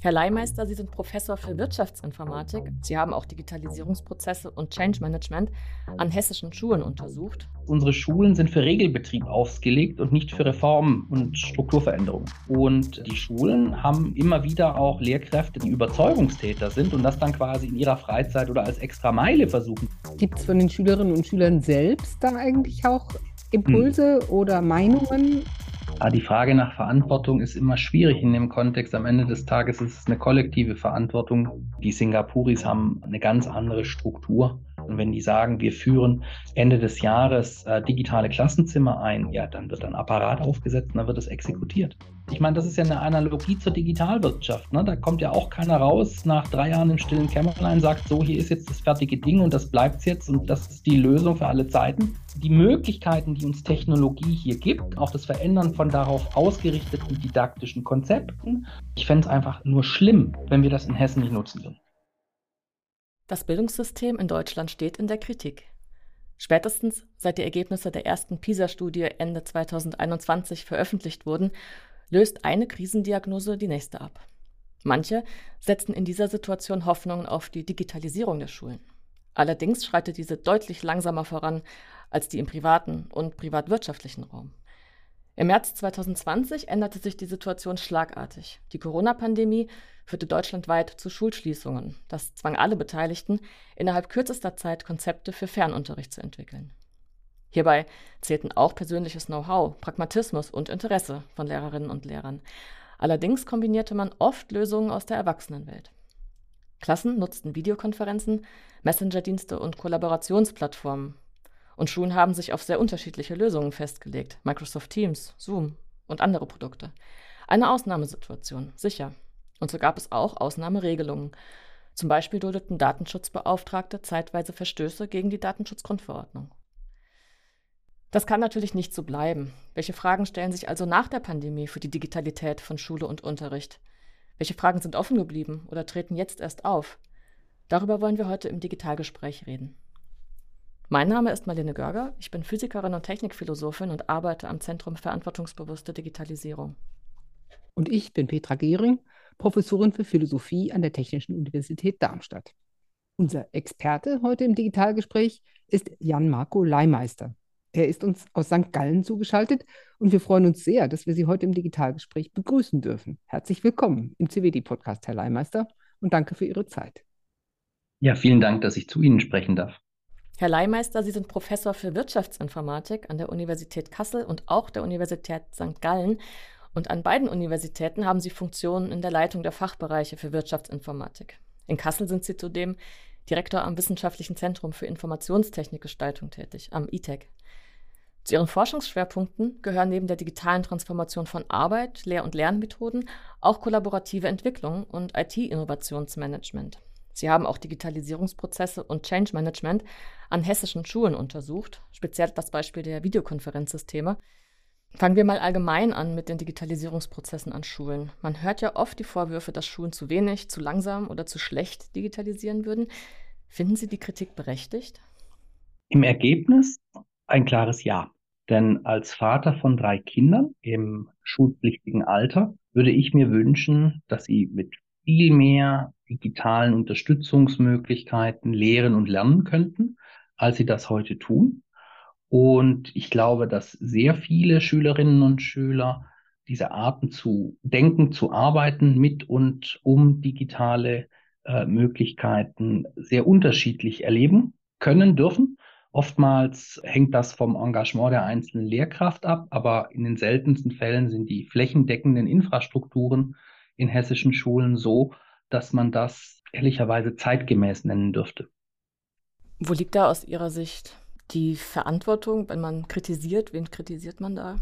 Herr Leihmeister, Sie sind Professor für Wirtschaftsinformatik. Sie haben auch Digitalisierungsprozesse und Change Management an hessischen Schulen untersucht. Unsere Schulen sind für Regelbetrieb ausgelegt und nicht für Reformen und Strukturveränderungen. Und die Schulen haben immer wieder auch Lehrkräfte, die Überzeugungstäter sind und das dann quasi in ihrer Freizeit oder als extra Meile versuchen. Gibt es von den Schülerinnen und Schülern selbst da eigentlich auch Impulse hm. oder Meinungen? Aber die Frage nach Verantwortung ist immer schwierig in dem Kontext. Am Ende des Tages ist es eine kollektive Verantwortung. Die Singapuris haben eine ganz andere Struktur. Und wenn die sagen, wir führen Ende des Jahres äh, digitale Klassenzimmer ein, ja, dann wird ein Apparat aufgesetzt und dann wird es exekutiert. Ich meine, das ist ja eine Analogie zur Digitalwirtschaft. Ne? Da kommt ja auch keiner raus nach drei Jahren im stillen Kämmerlein, sagt, so, hier ist jetzt das fertige Ding und das bleibt jetzt und das ist die Lösung für alle Zeiten. Die Möglichkeiten, die uns Technologie hier gibt, auch das Verändern von darauf ausgerichteten didaktischen Konzepten, ich fände es einfach nur schlimm, wenn wir das in Hessen nicht nutzen würden. Das Bildungssystem in Deutschland steht in der Kritik. Spätestens seit die Ergebnisse der ersten PISA-Studie Ende 2021 veröffentlicht wurden, löst eine Krisendiagnose die nächste ab. Manche setzen in dieser Situation Hoffnungen auf die Digitalisierung der Schulen. Allerdings schreitet diese deutlich langsamer voran als die im privaten und privatwirtschaftlichen Raum. Im März 2020 änderte sich die Situation schlagartig. Die Corona-Pandemie führte deutschlandweit zu Schulschließungen. Das zwang alle Beteiligten, innerhalb kürzester Zeit Konzepte für Fernunterricht zu entwickeln. Hierbei zählten auch persönliches Know-how, Pragmatismus und Interesse von Lehrerinnen und Lehrern. Allerdings kombinierte man oft Lösungen aus der Erwachsenenwelt. Klassen nutzten Videokonferenzen, Messenger-Dienste und Kollaborationsplattformen, und Schulen haben sich auf sehr unterschiedliche Lösungen festgelegt. Microsoft Teams, Zoom und andere Produkte. Eine Ausnahmesituation, sicher. Und so gab es auch Ausnahmeregelungen. Zum Beispiel duldeten Datenschutzbeauftragte zeitweise Verstöße gegen die Datenschutzgrundverordnung. Das kann natürlich nicht so bleiben. Welche Fragen stellen sich also nach der Pandemie für die Digitalität von Schule und Unterricht? Welche Fragen sind offen geblieben oder treten jetzt erst auf? Darüber wollen wir heute im Digitalgespräch reden. Mein Name ist Marlene Görger, ich bin Physikerin und Technikphilosophin und arbeite am Zentrum Verantwortungsbewusste Digitalisierung. Und ich bin Petra Gehring, Professorin für Philosophie an der Technischen Universität Darmstadt. Unser Experte heute im Digitalgespräch ist Jan-Marco Leimeister. Er ist uns aus St. Gallen zugeschaltet und wir freuen uns sehr, dass wir Sie heute im Digitalgespräch begrüßen dürfen. Herzlich willkommen im CWD-Podcast, Herr Leimeister, und danke für Ihre Zeit. Ja, vielen Dank, dass ich zu Ihnen sprechen darf. Herr Leimeister, Sie sind Professor für Wirtschaftsinformatik an der Universität Kassel und auch der Universität St. Gallen. Und an beiden Universitäten haben Sie Funktionen in der Leitung der Fachbereiche für Wirtschaftsinformatik. In Kassel sind Sie zudem Direktor am Wissenschaftlichen Zentrum für Informationstechnikgestaltung tätig, am ITEC. Zu Ihren Forschungsschwerpunkten gehören neben der digitalen Transformation von Arbeit, Lehr- und Lernmethoden auch kollaborative Entwicklung und IT-Innovationsmanagement. Sie haben auch Digitalisierungsprozesse und Change Management an hessischen Schulen untersucht, speziell das Beispiel der Videokonferenzsysteme. Fangen wir mal allgemein an mit den Digitalisierungsprozessen an Schulen. Man hört ja oft die Vorwürfe, dass Schulen zu wenig, zu langsam oder zu schlecht digitalisieren würden. Finden Sie die Kritik berechtigt? Im Ergebnis ein klares Ja. Denn als Vater von drei Kindern im schulpflichtigen Alter würde ich mir wünschen, dass sie mit viel mehr digitalen Unterstützungsmöglichkeiten lehren und lernen könnten, als sie das heute tun. Und ich glaube, dass sehr viele Schülerinnen und Schüler diese Arten zu denken, zu arbeiten mit und um digitale äh, Möglichkeiten sehr unterschiedlich erleben können, dürfen. Oftmals hängt das vom Engagement der einzelnen Lehrkraft ab, aber in den seltensten Fällen sind die flächendeckenden Infrastrukturen in hessischen Schulen so, dass man das ehrlicherweise zeitgemäß nennen dürfte. Wo liegt da aus Ihrer Sicht die Verantwortung, wenn man kritisiert? Wen kritisiert man da?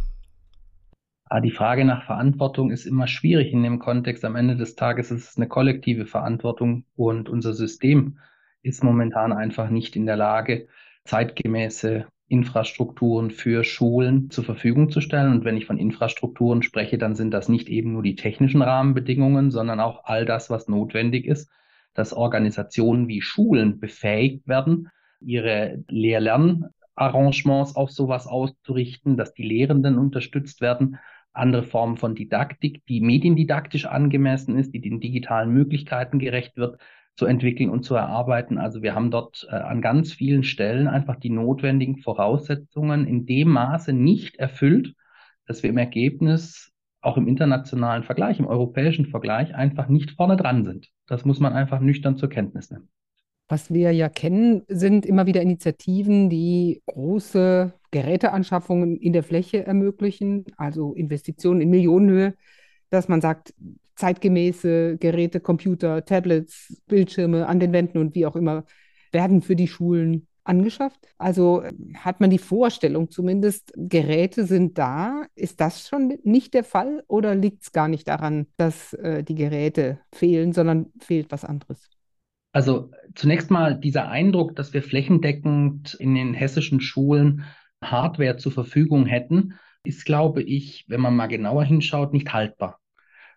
Ah, die Frage nach Verantwortung ist immer schwierig in dem Kontext. Am Ende des Tages ist es eine kollektive Verantwortung und unser System ist momentan einfach nicht in der Lage, zeitgemäße Infrastrukturen für Schulen zur Verfügung zu stellen. Und wenn ich von Infrastrukturen spreche, dann sind das nicht eben nur die technischen Rahmenbedingungen, sondern auch all das, was notwendig ist, dass Organisationen wie Schulen befähigt werden, ihre Lehr-Lernarrangements auf sowas auszurichten, dass die Lehrenden unterstützt werden, andere Formen von Didaktik, die mediendidaktisch angemessen ist, die den digitalen Möglichkeiten gerecht wird, zu entwickeln und zu erarbeiten. Also wir haben dort äh, an ganz vielen Stellen einfach die notwendigen Voraussetzungen in dem Maße nicht erfüllt, dass wir im Ergebnis auch im internationalen Vergleich, im europäischen Vergleich einfach nicht vorne dran sind. Das muss man einfach nüchtern zur Kenntnis nehmen. Was wir ja kennen, sind immer wieder Initiativen, die große Geräteanschaffungen in der Fläche ermöglichen, also Investitionen in Millionenhöhe, dass man sagt, zeitgemäße Geräte, Computer, Tablets, Bildschirme an den Wänden und wie auch immer werden für die Schulen angeschafft. Also hat man die Vorstellung zumindest, Geräte sind da. Ist das schon nicht der Fall oder liegt es gar nicht daran, dass äh, die Geräte fehlen, sondern fehlt was anderes? Also zunächst mal dieser Eindruck, dass wir flächendeckend in den hessischen Schulen Hardware zur Verfügung hätten, ist, glaube ich, wenn man mal genauer hinschaut, nicht haltbar.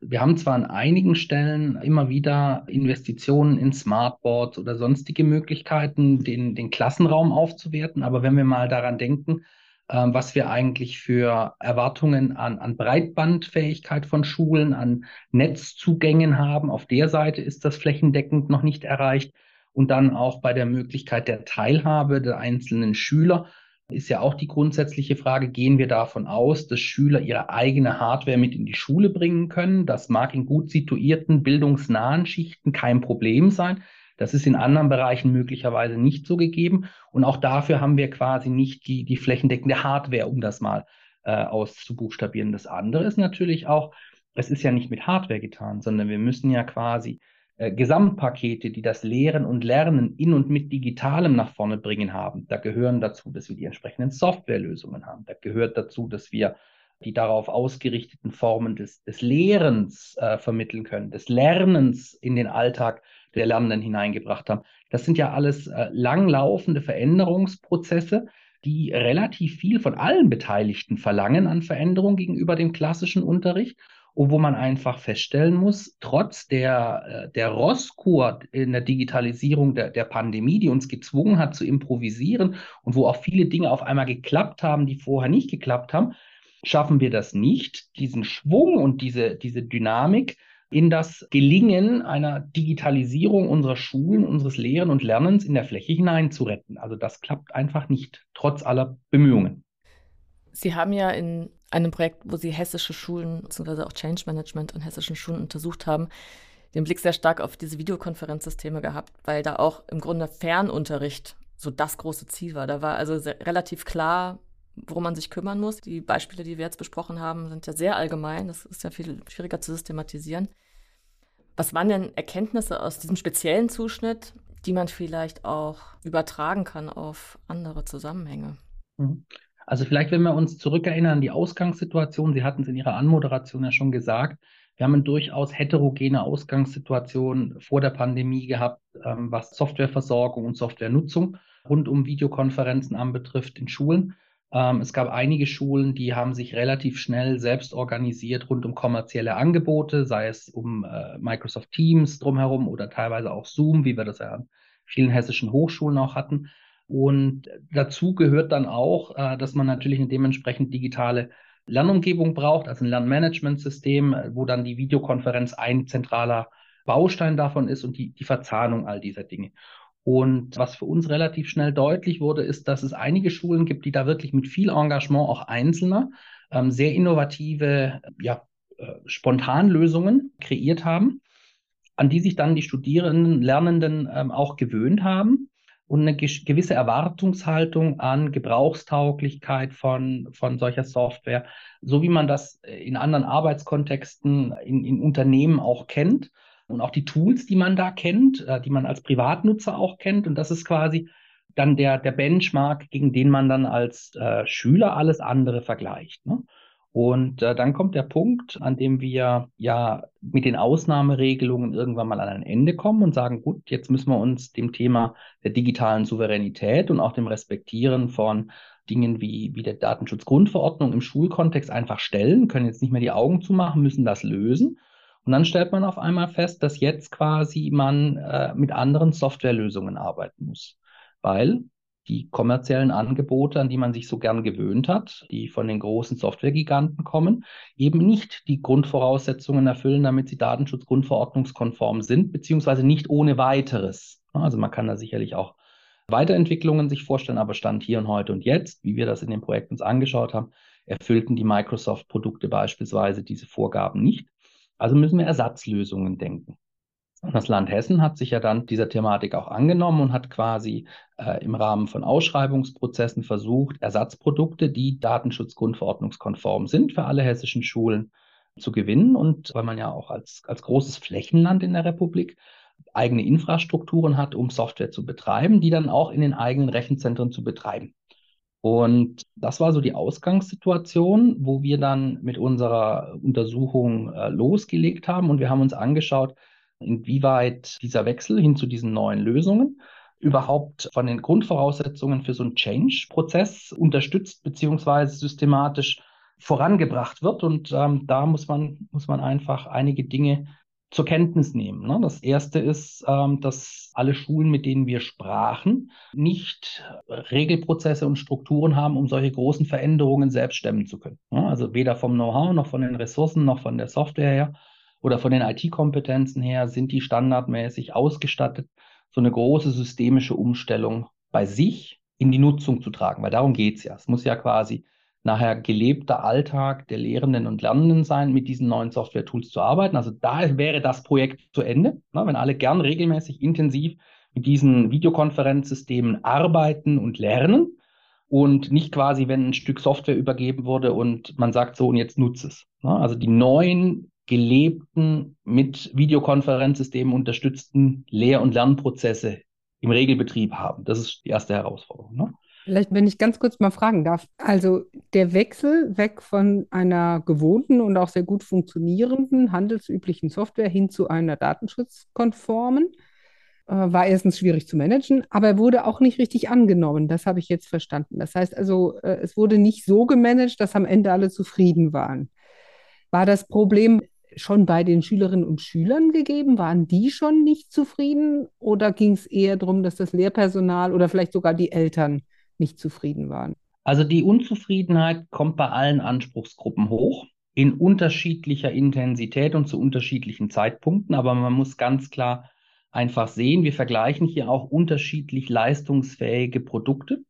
Wir haben zwar an einigen Stellen immer wieder Investitionen in Smartboards oder sonstige Möglichkeiten, den, den Klassenraum aufzuwerten, aber wenn wir mal daran denken, ähm, was wir eigentlich für Erwartungen an, an Breitbandfähigkeit von Schulen, an Netzzugängen haben. Auf der Seite ist das flächendeckend noch nicht erreicht. Und dann auch bei der Möglichkeit der Teilhabe der einzelnen Schüler ist ja auch die grundsätzliche Frage, gehen wir davon aus, dass Schüler ihre eigene Hardware mit in die Schule bringen können? Das mag in gut situierten, bildungsnahen Schichten kein Problem sein. Das ist in anderen Bereichen möglicherweise nicht so gegeben. Und auch dafür haben wir quasi nicht die, die flächendeckende Hardware, um das mal äh, auszubuchstabieren. Das andere ist natürlich auch, es ist ja nicht mit Hardware getan, sondern wir müssen ja quasi äh, Gesamtpakete, die das Lehren und Lernen in und mit Digitalem nach vorne bringen haben. Da gehören dazu, dass wir die entsprechenden Softwarelösungen haben. Da gehört dazu, dass wir die darauf ausgerichteten Formen des, des Lehrens äh, vermitteln können, des Lernens in den Alltag der Lernenden hineingebracht haben. Das sind ja alles äh, langlaufende Veränderungsprozesse, die relativ viel von allen Beteiligten verlangen an Veränderung gegenüber dem klassischen Unterricht und wo man einfach feststellen muss, trotz der, äh, der Rosskur in der Digitalisierung der, der Pandemie, die uns gezwungen hat zu improvisieren und wo auch viele Dinge auf einmal geklappt haben, die vorher nicht geklappt haben, schaffen wir das nicht, diesen Schwung und diese, diese Dynamik in das Gelingen einer Digitalisierung unserer Schulen, unseres Lehren und Lernens in der Fläche hineinzuretten. Also das klappt einfach nicht, trotz aller Bemühungen. Sie haben ja in einem Projekt, wo Sie hessische Schulen bzw. auch Change Management an hessischen Schulen untersucht haben, den Blick sehr stark auf diese Videokonferenzsysteme gehabt, weil da auch im Grunde Fernunterricht so das große Ziel war. Da war also relativ klar, worum man sich kümmern muss. Die Beispiele, die wir jetzt besprochen haben, sind ja sehr allgemein. Das ist ja viel schwieriger zu systematisieren. Was waren denn Erkenntnisse aus diesem speziellen Zuschnitt, die man vielleicht auch übertragen kann auf andere Zusammenhänge? Mhm. Also vielleicht, wenn wir uns zurückerinnern an die Ausgangssituation, Sie hatten es in Ihrer Anmoderation ja schon gesagt, wir haben eine durchaus heterogene Ausgangssituation vor der Pandemie gehabt, ähm, was Softwareversorgung und Softwarenutzung rund um Videokonferenzen anbetrifft in Schulen. Ähm, es gab einige Schulen, die haben sich relativ schnell selbst organisiert rund um kommerzielle Angebote, sei es um äh, Microsoft Teams drumherum oder teilweise auch Zoom, wie wir das ja an vielen hessischen Hochschulen auch hatten. Und dazu gehört dann auch, äh, dass man natürlich eine dementsprechend digitale Lernumgebung braucht, also ein Lernmanagementsystem, wo dann die Videokonferenz ein zentraler Baustein davon ist und die, die Verzahnung all dieser Dinge. Und was für uns relativ schnell deutlich wurde, ist, dass es einige Schulen gibt, die da wirklich mit viel Engagement, auch Einzelner, ähm, sehr innovative, ja, äh, Spontanlösungen kreiert haben, an die sich dann die Studierenden, Lernenden ähm, auch gewöhnt haben und eine gewisse Erwartungshaltung an Gebrauchstauglichkeit von, von solcher Software, so wie man das in anderen Arbeitskontexten in, in Unternehmen auch kennt und auch die Tools, die man da kennt, äh, die man als Privatnutzer auch kennt. Und das ist quasi dann der, der Benchmark, gegen den man dann als äh, Schüler alles andere vergleicht. Ne? Und äh, dann kommt der Punkt, an dem wir ja mit den Ausnahmeregelungen irgendwann mal an ein Ende kommen und sagen, gut, jetzt müssen wir uns dem Thema der digitalen Souveränität und auch dem Respektieren von Dingen wie, wie der Datenschutzgrundverordnung im Schulkontext einfach stellen, können jetzt nicht mehr die Augen zumachen, müssen das lösen. Und dann stellt man auf einmal fest, dass jetzt quasi man äh, mit anderen Softwarelösungen arbeiten muss. Weil die kommerziellen Angebote, an die man sich so gern gewöhnt hat, die von den großen Softwaregiganten kommen, eben nicht die Grundvoraussetzungen erfüllen, damit sie datenschutzgrundverordnungskonform sind, beziehungsweise nicht ohne weiteres. Also man kann da sicherlich auch Weiterentwicklungen sich vorstellen, aber Stand hier und heute und jetzt, wie wir das in dem Projekt uns angeschaut haben, erfüllten die Microsoft-Produkte beispielsweise diese Vorgaben nicht. Also müssen wir Ersatzlösungen denken. Das Land Hessen hat sich ja dann dieser Thematik auch angenommen und hat quasi äh, im Rahmen von Ausschreibungsprozessen versucht, Ersatzprodukte, die datenschutzgrundverordnungskonform sind, für alle hessischen Schulen zu gewinnen. Und weil man ja auch als, als großes Flächenland in der Republik eigene Infrastrukturen hat, um Software zu betreiben, die dann auch in den eigenen Rechenzentren zu betreiben. Und das war so die Ausgangssituation, wo wir dann mit unserer Untersuchung äh, losgelegt haben und wir haben uns angeschaut, inwieweit dieser Wechsel hin zu diesen neuen Lösungen überhaupt von den Grundvoraussetzungen für so einen Change-Prozess unterstützt beziehungsweise systematisch vorangebracht wird. Und ähm, da muss man, muss man einfach einige Dinge zur Kenntnis nehmen. Ne? Das erste ist, ähm, dass alle Schulen, mit denen wir sprachen, nicht Regelprozesse und Strukturen haben, um solche großen Veränderungen selbst stemmen zu können. Ne? Also weder vom Know-how noch von den Ressourcen noch von der Software her oder von den IT-Kompetenzen her sind die standardmäßig ausgestattet, so eine große systemische Umstellung bei sich in die Nutzung zu tragen. Weil darum geht es ja. Es muss ja quasi nachher gelebter Alltag der Lehrenden und Lernenden sein, mit diesen neuen Software-Tools zu arbeiten. Also da wäre das Projekt zu Ende, ne, wenn alle gern regelmäßig intensiv mit diesen Videokonferenzsystemen arbeiten und lernen und nicht quasi, wenn ein Stück Software übergeben wurde und man sagt so und jetzt nutze es. Ne. Also die neuen gelebten, mit Videokonferenzsystemen unterstützten Lehr- und Lernprozesse im Regelbetrieb haben. Das ist die erste Herausforderung. Ne? Vielleicht, wenn ich ganz kurz mal fragen darf. Also der Wechsel weg von einer gewohnten und auch sehr gut funktionierenden handelsüblichen Software hin zu einer datenschutzkonformen äh, war erstens schwierig zu managen, aber er wurde auch nicht richtig angenommen. Das habe ich jetzt verstanden. Das heißt also, äh, es wurde nicht so gemanagt, dass am Ende alle zufrieden waren. War das Problem schon bei den Schülerinnen und Schülern gegeben? Waren die schon nicht zufrieden oder ging es eher darum, dass das Lehrpersonal oder vielleicht sogar die Eltern nicht zufrieden waren? Also die Unzufriedenheit kommt bei allen Anspruchsgruppen hoch, in unterschiedlicher Intensität und zu unterschiedlichen Zeitpunkten, aber man muss ganz klar einfach sehen, wir vergleichen hier auch unterschiedlich leistungsfähige Produkte.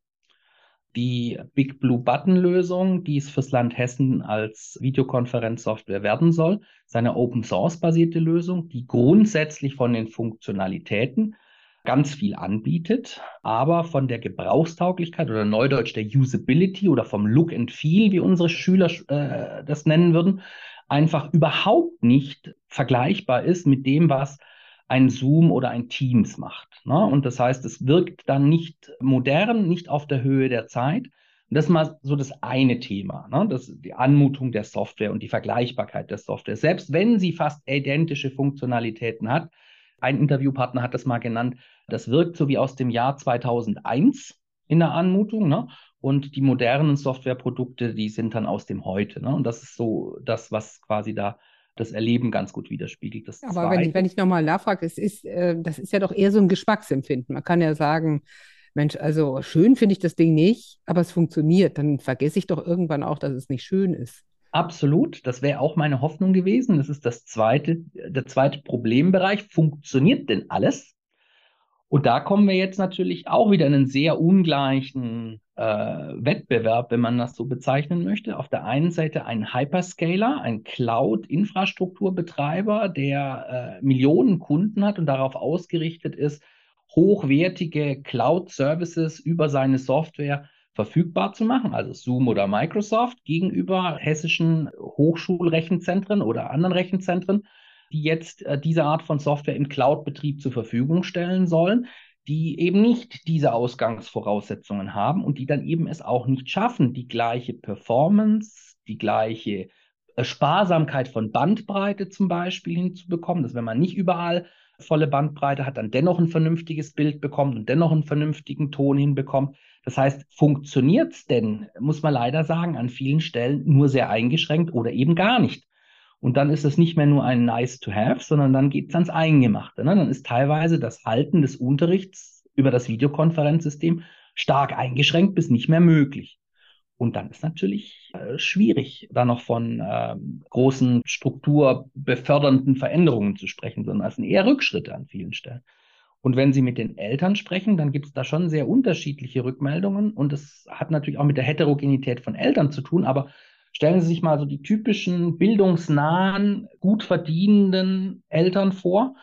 Die Big Blue Button Lösung, die es fürs Land Hessen als Videokonferenzsoftware werden soll, ist eine Open Source basierte Lösung, die grundsätzlich von den Funktionalitäten ganz viel anbietet, aber von der Gebrauchstauglichkeit oder neudeutsch der Usability oder vom Look and Feel, wie unsere Schüler äh, das nennen würden, einfach überhaupt nicht vergleichbar ist mit dem, was ein Zoom oder ein Teams macht. Ne? Und das heißt, es wirkt dann nicht modern, nicht auf der Höhe der Zeit. Und das ist mal so das eine Thema, ne? das, die Anmutung der Software und die Vergleichbarkeit der Software. Selbst wenn sie fast identische Funktionalitäten hat, ein Interviewpartner hat das mal genannt, das wirkt so wie aus dem Jahr 2001 in der Anmutung. Ne? Und die modernen Softwareprodukte, die sind dann aus dem Heute. Ne? Und das ist so das, was quasi da das Erleben ganz gut widerspiegelt. Das Aber wenn ich, wenn ich nochmal nachfrage, es ist, äh, das ist ja doch eher so ein Geschmacksempfinden. Man kann ja sagen, Mensch, also schön finde ich das Ding nicht, aber es funktioniert. Dann vergesse ich doch irgendwann auch, dass es nicht schön ist. Absolut, das wäre auch meine Hoffnung gewesen. Das ist das zweite, der zweite Problembereich. Funktioniert denn alles? Und da kommen wir jetzt natürlich auch wieder in einen sehr ungleichen äh, Wettbewerb, wenn man das so bezeichnen möchte. Auf der einen Seite ein Hyperscaler, ein Cloud-Infrastrukturbetreiber, der äh, Millionen Kunden hat und darauf ausgerichtet ist, hochwertige Cloud-Services über seine Software verfügbar zu machen, also Zoom oder Microsoft, gegenüber hessischen Hochschulrechenzentren oder anderen Rechenzentren, die jetzt äh, diese Art von Software im Cloud-Betrieb zur Verfügung stellen sollen, die eben nicht diese Ausgangsvoraussetzungen haben und die dann eben es auch nicht schaffen, die gleiche Performance, die gleiche äh, Sparsamkeit von Bandbreite zum Beispiel hinzubekommen, dass wenn man nicht überall volle Bandbreite hat, dann dennoch ein vernünftiges Bild bekommt und dennoch einen vernünftigen Ton hinbekommt. Das heißt, funktioniert es denn, muss man leider sagen, an vielen Stellen nur sehr eingeschränkt oder eben gar nicht. Und dann ist es nicht mehr nur ein Nice to have, sondern dann geht es ans Eingemachte. Ne? Dann ist teilweise das Halten des Unterrichts über das Videokonferenzsystem stark eingeschränkt bis nicht mehr möglich. Und dann ist natürlich äh, schwierig, da noch von äh, großen strukturbefördernden Veränderungen zu sprechen, sondern es sind eher Rückschritte an vielen Stellen. Und wenn Sie mit den Eltern sprechen, dann gibt es da schon sehr unterschiedliche Rückmeldungen. Und es hat natürlich auch mit der Heterogenität von Eltern zu tun. Aber stellen Sie sich mal so die typischen bildungsnahen, gut verdienenden Eltern vor,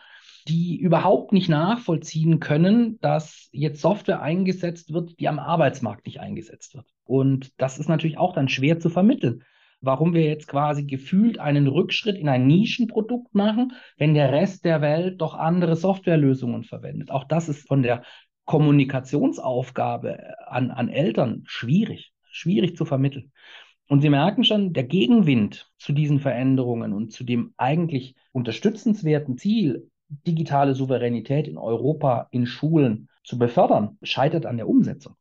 die überhaupt nicht nachvollziehen können, dass jetzt Software eingesetzt wird, die am Arbeitsmarkt nicht eingesetzt wird. Und das ist natürlich auch dann schwer zu vermitteln. Warum wir jetzt quasi gefühlt einen Rückschritt in ein Nischenprodukt machen, wenn der Rest der Welt doch andere Softwarelösungen verwendet. Auch das ist von der Kommunikationsaufgabe an, an Eltern schwierig, schwierig zu vermitteln. Und Sie merken schon, der Gegenwind zu diesen Veränderungen und zu dem eigentlich unterstützenswerten Ziel, digitale Souveränität in Europa in Schulen zu befördern, scheitert an der Umsetzung.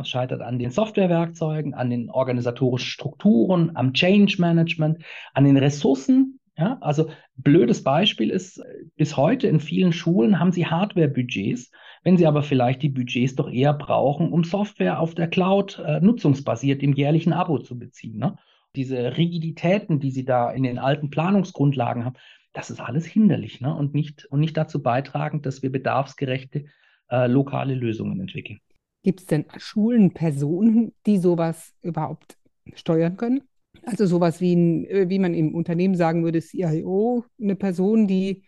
Es scheitert an den Softwarewerkzeugen, an den organisatorischen Strukturen, am Change Management, an den Ressourcen. Ja, also blödes Beispiel ist, bis heute in vielen Schulen haben sie Hardware-Budgets, wenn sie aber vielleicht die Budgets doch eher brauchen, um Software auf der Cloud äh, nutzungsbasiert im jährlichen Abo zu beziehen. Ne? Diese Rigiditäten, die sie da in den alten Planungsgrundlagen haben, das ist alles hinderlich ne? und, nicht, und nicht dazu beitragend, dass wir bedarfsgerechte äh, lokale Lösungen entwickeln. Gibt es denn Schulen, Personen, die sowas überhaupt steuern können? Also sowas wie, ein, äh, wie man im Unternehmen sagen würde, CIO, eine Person, die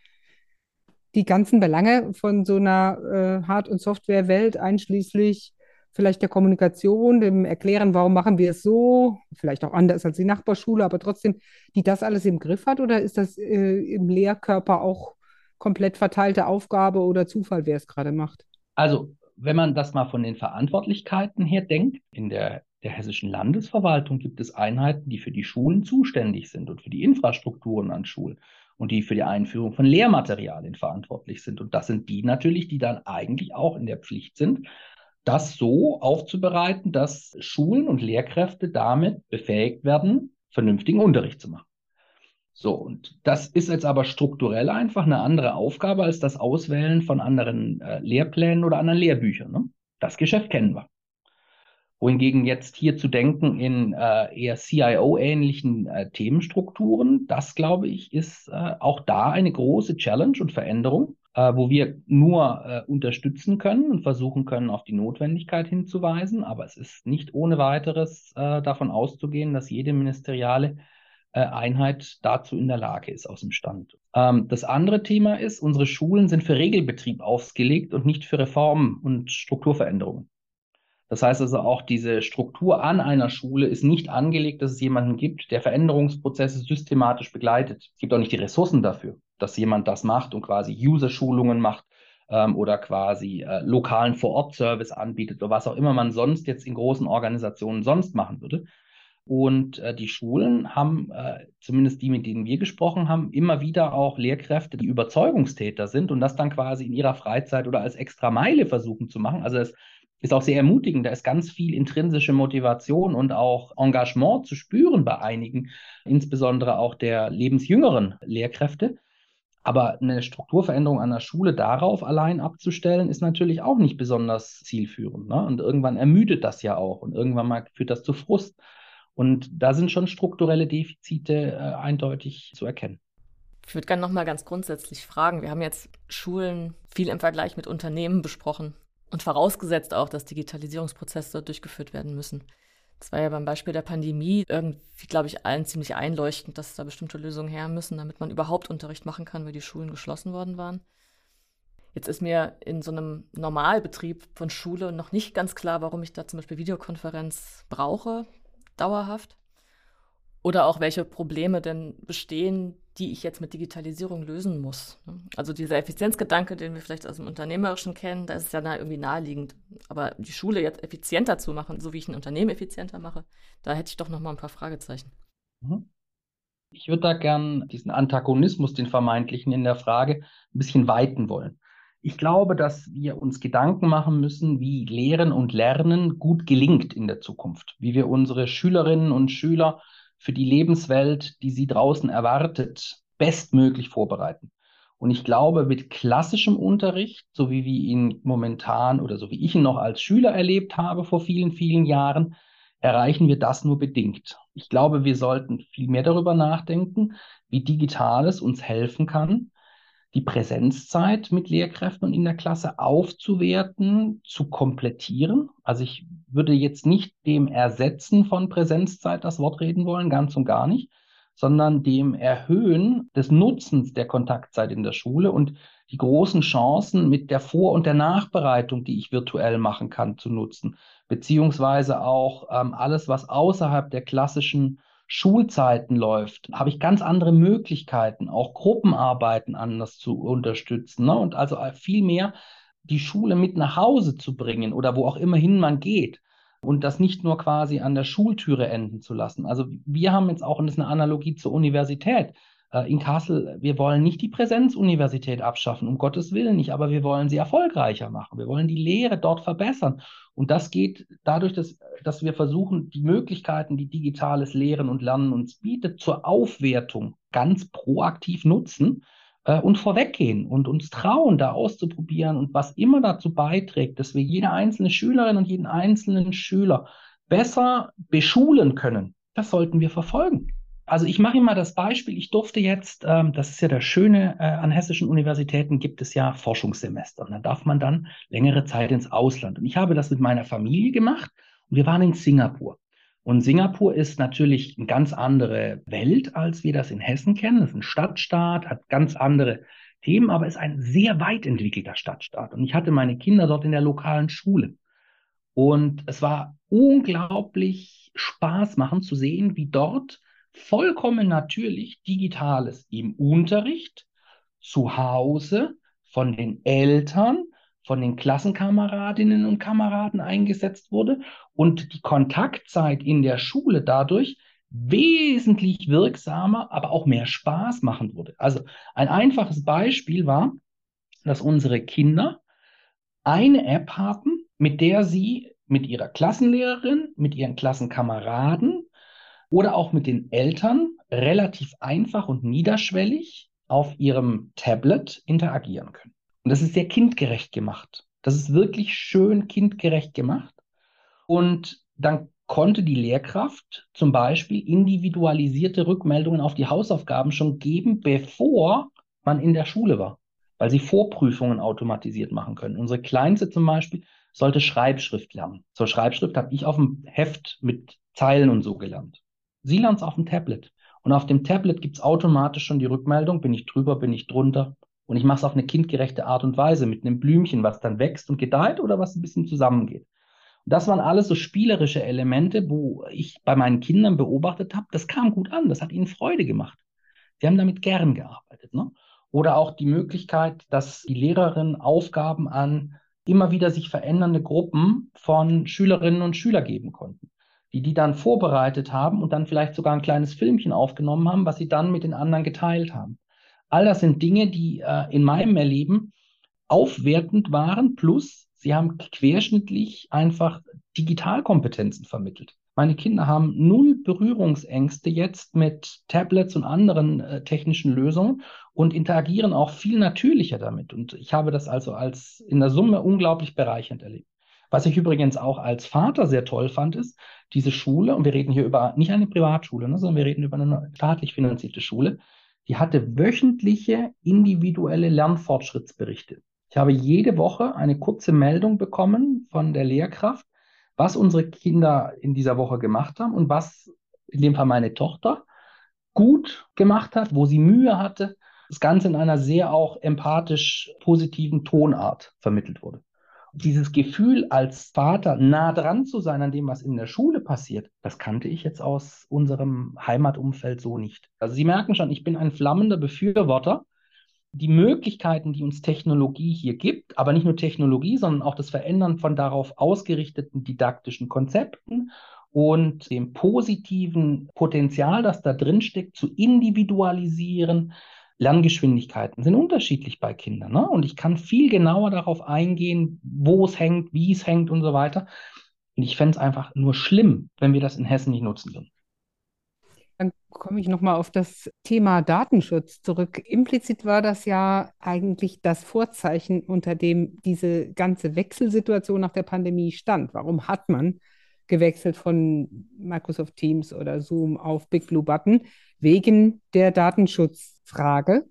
die ganzen Belange von so einer äh, Hard- und Softwarewelt einschließlich vielleicht der Kommunikation, dem Erklären, warum machen wir es so, vielleicht auch anders als die Nachbarschule, aber trotzdem, die das alles im Griff hat oder ist das äh, im Lehrkörper auch komplett verteilte Aufgabe oder Zufall, wer es gerade macht? Also, wenn man das mal von den Verantwortlichkeiten her denkt, in der, der hessischen Landesverwaltung gibt es Einheiten, die für die Schulen zuständig sind und für die Infrastrukturen an Schulen und die für die Einführung von Lehrmaterialien verantwortlich sind. Und das sind die natürlich, die dann eigentlich auch in der Pflicht sind, das so aufzubereiten, dass Schulen und Lehrkräfte damit befähigt werden, vernünftigen Unterricht zu machen. So, und das ist jetzt aber strukturell einfach eine andere Aufgabe als das Auswählen von anderen äh, Lehrplänen oder anderen Lehrbüchern. Ne? Das Geschäft kennen wir. Wohingegen jetzt hier zu denken in äh, eher CIO-ähnlichen äh, Themenstrukturen, das glaube ich, ist äh, auch da eine große Challenge und Veränderung äh, wo wir nur äh, unterstützen können und versuchen können, auf die Notwendigkeit hinzuweisen. Aber es ist nicht ohne weiteres äh, davon auszugehen, dass jede ministeriale Einheit dazu in der Lage ist aus dem Stand. Ähm, das andere Thema ist, unsere Schulen sind für Regelbetrieb ausgelegt und nicht für Reformen und Strukturveränderungen. Das heißt also auch diese Struktur an einer Schule ist nicht angelegt, dass es jemanden gibt, der Veränderungsprozesse systematisch begleitet. Es gibt auch nicht die Ressourcen dafür, dass jemand das macht und quasi User-Schulungen macht ähm, oder quasi äh, lokalen Vor-Ort-Service anbietet oder was auch immer man sonst jetzt in großen Organisationen sonst machen würde. Und äh, die Schulen haben, äh, zumindest die, mit denen wir gesprochen haben, immer wieder auch Lehrkräfte, die Überzeugungstäter sind und das dann quasi in ihrer Freizeit oder als Extrameile versuchen zu machen. Also es ist auch sehr ermutigend. Da ist ganz viel intrinsische Motivation und auch Engagement zu spüren bei einigen, insbesondere auch der lebensjüngeren Lehrkräfte. Aber eine Strukturveränderung an der Schule darauf allein abzustellen, ist natürlich auch nicht besonders zielführend. Ne? Und irgendwann ermüdet das ja auch und irgendwann mal führt das zu Frust. Und da sind schon strukturelle Defizite äh, eindeutig zu erkennen. Ich würde gerne nochmal ganz grundsätzlich fragen. Wir haben jetzt Schulen viel im Vergleich mit Unternehmen besprochen. Und vorausgesetzt auch, dass Digitalisierungsprozesse durchgeführt werden müssen. Das war ja beim Beispiel der Pandemie irgendwie, glaube ich, allen ziemlich einleuchtend, dass da bestimmte Lösungen her müssen, damit man überhaupt Unterricht machen kann, weil die Schulen geschlossen worden waren. Jetzt ist mir in so einem Normalbetrieb von Schule noch nicht ganz klar, warum ich da zum Beispiel Videokonferenz brauche, dauerhaft. Oder auch welche Probleme denn bestehen, die ich jetzt mit Digitalisierung lösen muss. Ne? Also dieser Effizienzgedanke, den wir vielleicht aus dem Unternehmerischen kennen, da ist es ja irgendwie naheliegend. Aber die Schule jetzt effizienter zu machen, so wie ich ein Unternehmen effizienter mache, da hätte ich doch noch mal ein paar Fragezeichen. Mhm. Ich würde da gern diesen Antagonismus, den vermeintlichen in der Frage, ein bisschen weiten wollen. Ich glaube, dass wir uns Gedanken machen müssen, wie Lehren und Lernen gut gelingt in der Zukunft, wie wir unsere Schülerinnen und Schüler für die Lebenswelt, die sie draußen erwartet, bestmöglich vorbereiten. Und ich glaube, mit klassischem Unterricht, so wie wir ihn momentan oder so wie ich ihn noch als Schüler erlebt habe vor vielen, vielen Jahren, erreichen wir das nur bedingt. Ich glaube, wir sollten viel mehr darüber nachdenken, wie Digitales uns helfen kann, die Präsenzzeit mit Lehrkräften und in der Klasse aufzuwerten, zu komplettieren. Also ich würde jetzt nicht dem Ersetzen von Präsenzzeit das Wort reden wollen, ganz und gar nicht, sondern dem Erhöhen des Nutzens der Kontaktzeit in der Schule und die großen Chancen mit der Vor- und der Nachbereitung, die ich virtuell machen kann, zu nutzen, beziehungsweise auch ähm, alles, was außerhalb der klassischen Schulzeiten läuft, habe ich ganz andere Möglichkeiten, auch Gruppenarbeiten anders zu unterstützen ne? und also viel mehr die Schule mit nach Hause zu bringen oder wo auch immerhin man geht und das nicht nur quasi an der Schultüre enden zu lassen. Also wir haben jetzt auch, und das ist eine Analogie zur Universität, äh, in Kassel, wir wollen nicht die Präsenzuniversität abschaffen, um Gottes Willen nicht, aber wir wollen sie erfolgreicher machen. Wir wollen die Lehre dort verbessern. Und das geht dadurch, dass, dass wir versuchen, die Möglichkeiten, die digitales Lehren und Lernen uns bietet, zur Aufwertung ganz proaktiv nutzen äh, und vorweggehen und uns trauen, da auszuprobieren und was immer dazu beiträgt, dass wir jede einzelne Schülerin und jeden einzelnen Schüler besser beschulen können. Das sollten wir verfolgen. Also ich mache immer das Beispiel, ich durfte jetzt, ähm, das ist ja das Schöne, äh, an hessischen Universitäten gibt es ja Forschungssemester. Und da darf man dann längere Zeit ins Ausland. Und ich habe das mit meiner Familie gemacht und wir waren in Singapur. Und Singapur ist natürlich eine ganz andere Welt, als wir das in Hessen kennen. Es ist ein Stadtstaat, hat ganz andere Themen, aber ist ein sehr weit entwickelter Stadtstaat. Und ich hatte meine Kinder dort in der lokalen Schule. Und es war unglaublich Spaß machen zu sehen, wie dort vollkommen natürlich Digitales im Unterricht, zu Hause, von den Eltern, von den Klassenkameradinnen und Kameraden eingesetzt wurde und die Kontaktzeit in der Schule dadurch wesentlich wirksamer, aber auch mehr Spaß machen würde. Also ein einfaches Beispiel war, dass unsere Kinder eine App haben, mit der sie mit ihrer Klassenlehrerin, mit ihren Klassenkameraden oder auch mit den Eltern relativ einfach und niederschwellig auf ihrem Tablet interagieren können. Und das ist sehr kindgerecht gemacht. Das ist wirklich schön kindgerecht gemacht. Und dann konnte die Lehrkraft zum Beispiel individualisierte Rückmeldungen auf die Hausaufgaben schon geben, bevor man in der Schule war, weil sie Vorprüfungen automatisiert machen können. Unsere Kleinste zum Beispiel sollte Schreibschrift lernen. Zur Schreibschrift habe ich auf dem Heft mit Zeilen und so gelernt. Sie lernt es auf dem Tablet. Und auf dem Tablet gibt es automatisch schon die Rückmeldung, bin ich drüber, bin ich drunter. Und ich mache es auf eine kindgerechte Art und Weise mit einem Blümchen, was dann wächst und gedeiht oder was ein bisschen zusammengeht. Und das waren alles so spielerische Elemente, wo ich bei meinen Kindern beobachtet habe, das kam gut an, das hat ihnen Freude gemacht. Sie haben damit gern gearbeitet. Ne? Oder auch die Möglichkeit, dass die Lehrerin Aufgaben an immer wieder sich verändernde Gruppen von Schülerinnen und Schülern geben konnten die die dann vorbereitet haben und dann vielleicht sogar ein kleines Filmchen aufgenommen haben, was sie dann mit den anderen geteilt haben. All das sind Dinge, die äh, in meinem Erleben aufwertend waren, plus sie haben querschnittlich einfach Digitalkompetenzen vermittelt. Meine Kinder haben null Berührungsängste jetzt mit Tablets und anderen äh, technischen Lösungen und interagieren auch viel natürlicher damit. Und ich habe das also als in der Summe unglaublich bereichernd erlebt. Was ich übrigens auch als Vater sehr toll fand, ist, diese Schule, und wir reden hier über nicht eine Privatschule, ne, sondern wir reden über eine staatlich finanzierte Schule, die hatte wöchentliche individuelle Lernfortschrittsberichte. Ich habe jede Woche eine kurze Meldung bekommen von der Lehrkraft, was unsere Kinder in dieser Woche gemacht haben und was in dem Fall meine Tochter gut gemacht hat, wo sie Mühe hatte. Das Ganze in einer sehr auch empathisch positiven Tonart vermittelt wurde dieses Gefühl als Vater nah dran zu sein an dem, was in der Schule passiert, das kannte ich jetzt aus unserem Heimatumfeld so nicht. Also Sie merken schon, ich bin ein flammender Befürworter. Die Möglichkeiten, die uns Technologie hier gibt, aber nicht nur Technologie, sondern auch das Verändern von darauf ausgerichteten didaktischen Konzepten und dem positiven Potenzial, das da drin steckt, zu individualisieren, Lerngeschwindigkeiten sind unterschiedlich bei Kindern. Ne? Und ich kann viel genauer darauf eingehen, wo es hängt, wie es hängt und so weiter. Und ich fände es einfach nur schlimm, wenn wir das in Hessen nicht nutzen würden. Dann komme ich nochmal auf das Thema Datenschutz zurück. Implizit war das ja eigentlich das Vorzeichen, unter dem diese ganze Wechselsituation nach der Pandemie stand. Warum hat man gewechselt von Microsoft Teams oder Zoom auf Big Blue Button? Wegen der Datenschutzfrage.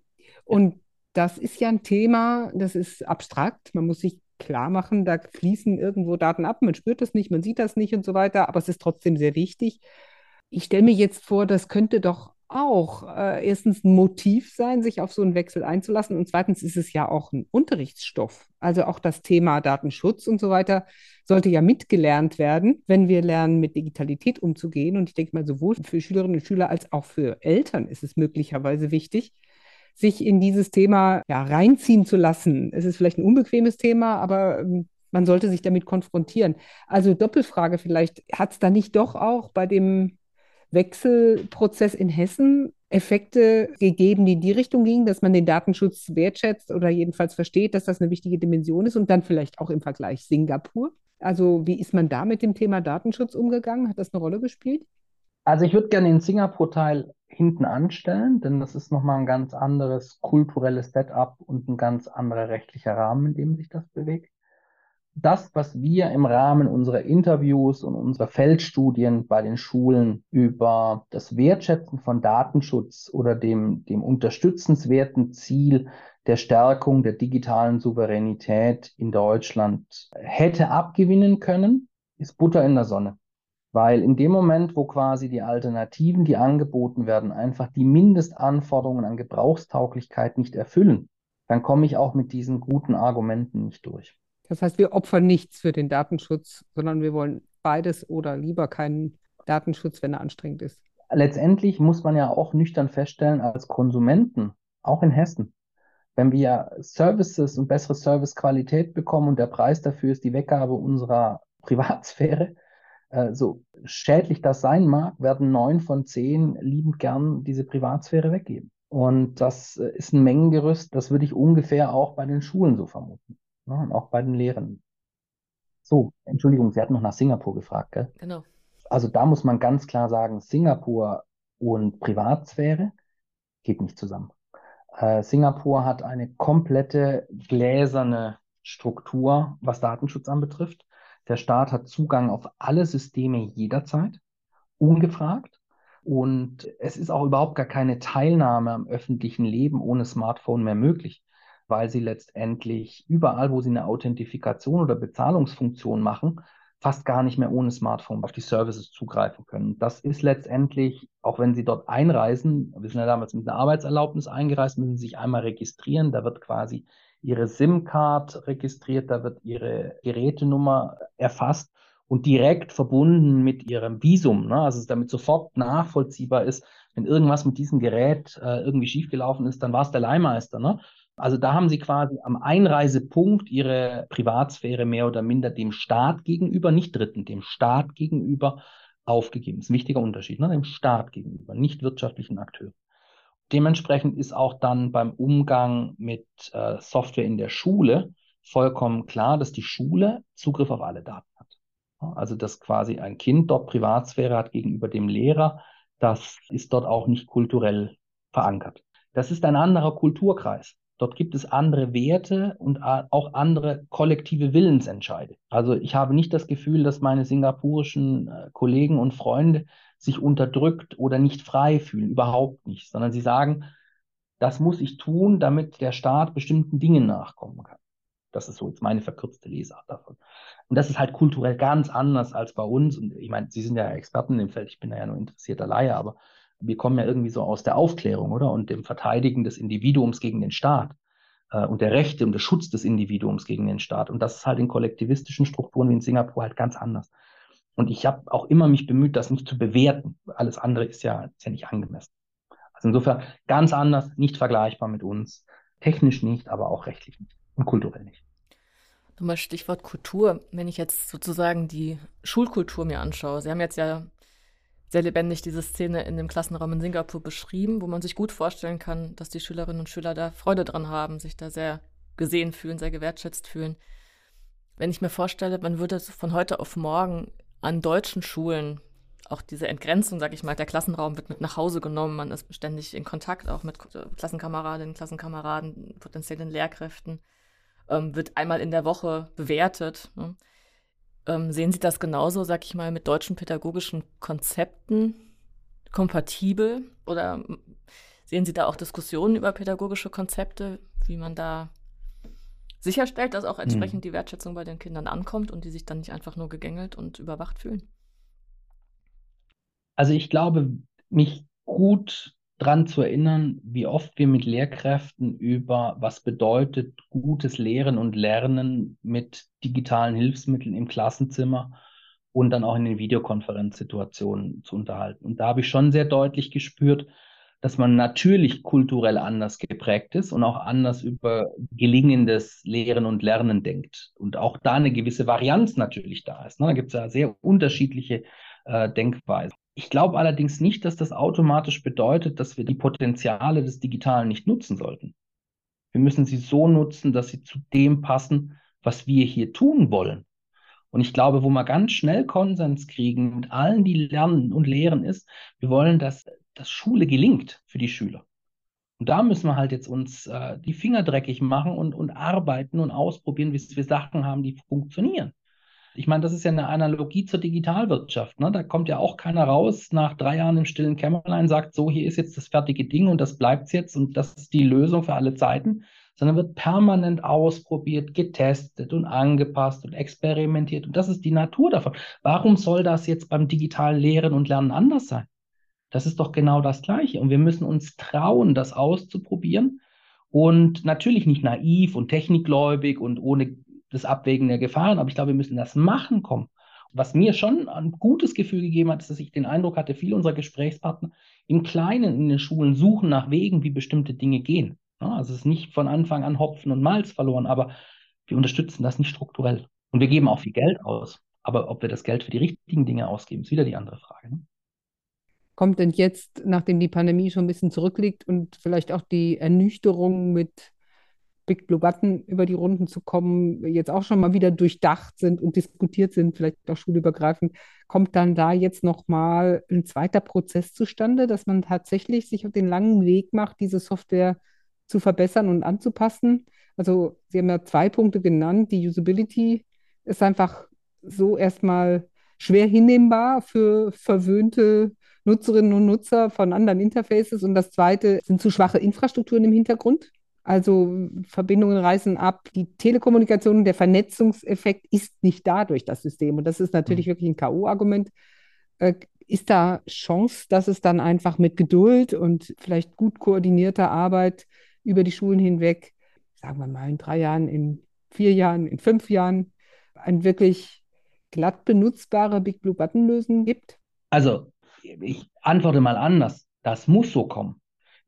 Und das ist ja ein Thema, das ist abstrakt. Man muss sich klar machen, da fließen irgendwo Daten ab. Man spürt das nicht, man sieht das nicht und so weiter, aber es ist trotzdem sehr wichtig. Ich stelle mir jetzt vor, das könnte doch auch äh, erstens ein Motiv sein, sich auf so einen Wechsel einzulassen und zweitens ist es ja auch ein Unterrichtsstoff. Also auch das Thema Datenschutz und so weiter sollte ja mitgelernt werden, wenn wir lernen, mit Digitalität umzugehen. Und ich denke mal, sowohl für Schülerinnen und Schüler als auch für Eltern ist es möglicherweise wichtig, sich in dieses Thema ja, reinziehen zu lassen. Es ist vielleicht ein unbequemes Thema, aber ähm, man sollte sich damit konfrontieren. Also Doppelfrage vielleicht, hat es da nicht doch auch bei dem Wechselprozess in Hessen Effekte gegeben, die in die Richtung gingen, dass man den Datenschutz wertschätzt oder jedenfalls versteht, dass das eine wichtige Dimension ist und dann vielleicht auch im Vergleich Singapur? Also wie ist man da mit dem Thema Datenschutz umgegangen? Hat das eine Rolle gespielt? Also ich würde gerne den Singapur-Teil hinten anstellen, denn das ist nochmal ein ganz anderes kulturelles Setup und ein ganz anderer rechtlicher Rahmen, in dem sich das bewegt. Das, was wir im Rahmen unserer Interviews und unserer Feldstudien bei den Schulen über das Wertschätzen von Datenschutz oder dem, dem unterstützenswerten Ziel der Stärkung der digitalen Souveränität in Deutschland hätte abgewinnen können, ist Butter in der Sonne. Weil in dem Moment, wo quasi die Alternativen, die angeboten werden, einfach die Mindestanforderungen an Gebrauchstauglichkeit nicht erfüllen, dann komme ich auch mit diesen guten Argumenten nicht durch. Das heißt, wir opfern nichts für den Datenschutz, sondern wir wollen beides oder lieber keinen Datenschutz, wenn er anstrengend ist. Letztendlich muss man ja auch nüchtern feststellen, als Konsumenten, auch in Hessen, wenn wir Services und bessere Servicequalität bekommen und der Preis dafür ist die Weggabe unserer Privatsphäre, äh, so schädlich das sein mag, werden neun von zehn liebend gern diese Privatsphäre weggeben. Und das äh, ist ein Mengengerüst, das würde ich ungefähr auch bei den Schulen so vermuten. Ne? Und auch bei den Lehrern. So, Entschuldigung, Sie hatten noch nach Singapur gefragt, gell? Genau. Also da muss man ganz klar sagen, Singapur und Privatsphäre geht nicht zusammen. Äh, Singapur hat eine komplette gläserne Struktur, was Datenschutz anbetrifft. Der Staat hat Zugang auf alle Systeme jederzeit, ungefragt. Und es ist auch überhaupt gar keine Teilnahme am öffentlichen Leben ohne Smartphone mehr möglich, weil sie letztendlich überall, wo sie eine Authentifikation oder Bezahlungsfunktion machen, fast gar nicht mehr ohne Smartphone auf die Services zugreifen können. Das ist letztendlich, auch wenn Sie dort einreisen, wir sind ja damals mit einer Arbeitserlaubnis eingereist, müssen Sie sich einmal registrieren. Da wird quasi ihre SIM-Card registriert, da wird ihre Gerätenummer erfasst und direkt verbunden mit ihrem Visum. Ne? Also damit sofort nachvollziehbar ist, wenn irgendwas mit diesem Gerät äh, irgendwie schiefgelaufen ist, dann war es der Leihmeister. Ne? Also da haben sie quasi am Einreisepunkt ihre Privatsphäre mehr oder minder dem Staat gegenüber, nicht Dritten, dem Staat gegenüber aufgegeben. Das ist ein wichtiger Unterschied, ne? dem Staat gegenüber, nicht wirtschaftlichen Akteuren. Dementsprechend ist auch dann beim Umgang mit äh, Software in der Schule vollkommen klar, dass die Schule Zugriff auf alle Daten hat. Also dass quasi ein Kind dort Privatsphäre hat gegenüber dem Lehrer, das ist dort auch nicht kulturell verankert. Das ist ein anderer Kulturkreis. Dort gibt es andere Werte und auch andere kollektive Willensentscheide. Also ich habe nicht das Gefühl, dass meine singapurischen äh, Kollegen und Freunde sich unterdrückt oder nicht frei fühlen, überhaupt nicht, sondern sie sagen, das muss ich tun, damit der Staat bestimmten Dingen nachkommen kann. Das ist so jetzt meine verkürzte Lesart davon. Und das ist halt kulturell ganz anders als bei uns. Und ich meine, Sie sind ja Experten im Feld, ich bin ja nur interessierter Laie, aber wir kommen ja irgendwie so aus der Aufklärung, oder? Und dem Verteidigen des Individuums gegen den Staat äh, und der Rechte und der Schutz des Individuums gegen den Staat. Und das ist halt in kollektivistischen Strukturen wie in Singapur halt ganz anders. Und ich habe auch immer mich bemüht, das nicht zu bewerten. Alles andere ist ja, ist ja nicht angemessen. Also insofern ganz anders, nicht vergleichbar mit uns. Technisch nicht, aber auch rechtlich nicht und kulturell nicht. Nochmal Stichwort Kultur. Wenn ich jetzt sozusagen die Schulkultur mir anschaue, Sie haben jetzt ja sehr lebendig diese Szene in dem Klassenraum in Singapur beschrieben, wo man sich gut vorstellen kann, dass die Schülerinnen und Schüler da Freude dran haben, sich da sehr gesehen fühlen, sehr gewertschätzt fühlen. Wenn ich mir vorstelle, man würde von heute auf morgen an deutschen Schulen auch diese Entgrenzung, sag ich mal, der Klassenraum wird mit nach Hause genommen, man ist ständig in Kontakt auch mit Klassenkameradinnen, Klassenkameraden, potenziellen Lehrkräften, ähm, wird einmal in der Woche bewertet. Ne? Ähm, sehen Sie das genauso, sag ich mal, mit deutschen pädagogischen Konzepten kompatibel? Oder sehen Sie da auch Diskussionen über pädagogische Konzepte, wie man da sicherstellt, dass auch hm. entsprechend die Wertschätzung bei den Kindern ankommt und die sich dann nicht einfach nur gegängelt und überwacht fühlen? Also ich glaube, mich gut dran zu erinnern, wie oft wir mit Lehrkräften über was bedeutet gutes Lehren und Lernen mit digitalen Hilfsmitteln im Klassenzimmer und dann auch in den Videokonferenzsituationen zu unterhalten. Und da habe ich schon sehr deutlich gespürt, dass man natürlich kulturell anders geprägt ist und auch anders über gelingendes Lehren und Lernen denkt. Und auch da eine gewisse Varianz natürlich da ist. Ne? Da gibt es ja sehr unterschiedliche äh, Denkweisen. Ich glaube allerdings nicht, dass das automatisch bedeutet, dass wir die Potenziale des Digitalen nicht nutzen sollten. Wir müssen sie so nutzen, dass sie zu dem passen, was wir hier tun wollen. Und ich glaube, wo wir ganz schnell Konsens kriegen mit allen, die lernen und lehren, ist, wir wollen, dass, dass Schule gelingt für die Schüler. Und da müssen wir halt jetzt uns äh, die Finger dreckig machen und, und arbeiten und ausprobieren, bis wir Sachen haben, die funktionieren. Ich meine, das ist ja eine Analogie zur Digitalwirtschaft. Ne? Da kommt ja auch keiner raus nach drei Jahren im stillen Kämmerlein, sagt, so, hier ist jetzt das fertige Ding und das bleibt jetzt und das ist die Lösung für alle Zeiten, sondern wird permanent ausprobiert, getestet und angepasst und experimentiert. Und das ist die Natur davon. Warum soll das jetzt beim digitalen Lehren und Lernen anders sein? Das ist doch genau das Gleiche. Und wir müssen uns trauen, das auszuprobieren. Und natürlich nicht naiv und technikgläubig und ohne das Abwägen der Gefahren, aber ich glaube, wir müssen das Machen kommen. Was mir schon ein gutes Gefühl gegeben hat, ist, dass ich den Eindruck hatte, viele unserer Gesprächspartner im Kleinen in den Schulen suchen nach Wegen, wie bestimmte Dinge gehen. Also es ist nicht von Anfang an Hopfen und Malz verloren, aber wir unterstützen das nicht strukturell. Und wir geben auch viel Geld aus. Aber ob wir das Geld für die richtigen Dinge ausgeben, ist wieder die andere Frage. Ne? Kommt denn jetzt, nachdem die Pandemie schon ein bisschen zurückliegt und vielleicht auch die Ernüchterung mit Big Blue Button über die Runden zu kommen, jetzt auch schon mal wieder durchdacht sind und diskutiert sind, vielleicht auch schulübergreifend, kommt dann da jetzt nochmal ein zweiter Prozess zustande, dass man tatsächlich sich auf den langen Weg macht, diese Software zu verbessern und anzupassen. Also Sie haben ja zwei Punkte genannt. Die Usability ist einfach so erstmal schwer hinnehmbar für verwöhnte Nutzerinnen und Nutzer von anderen Interfaces. Und das zweite sind zu schwache Infrastrukturen im Hintergrund. Also Verbindungen reißen ab. Die Telekommunikation, der Vernetzungseffekt ist nicht da durch das System. Und das ist natürlich mhm. wirklich ein K.O.-Argument. Äh, ist da Chance, dass es dann einfach mit Geduld und vielleicht gut koordinierter Arbeit über die Schulen hinweg, sagen wir mal in drei Jahren, in vier Jahren, in fünf Jahren, ein wirklich glatt benutzbare Big Blue Button Lösung gibt? Also, ich antworte mal anders. Das muss so kommen.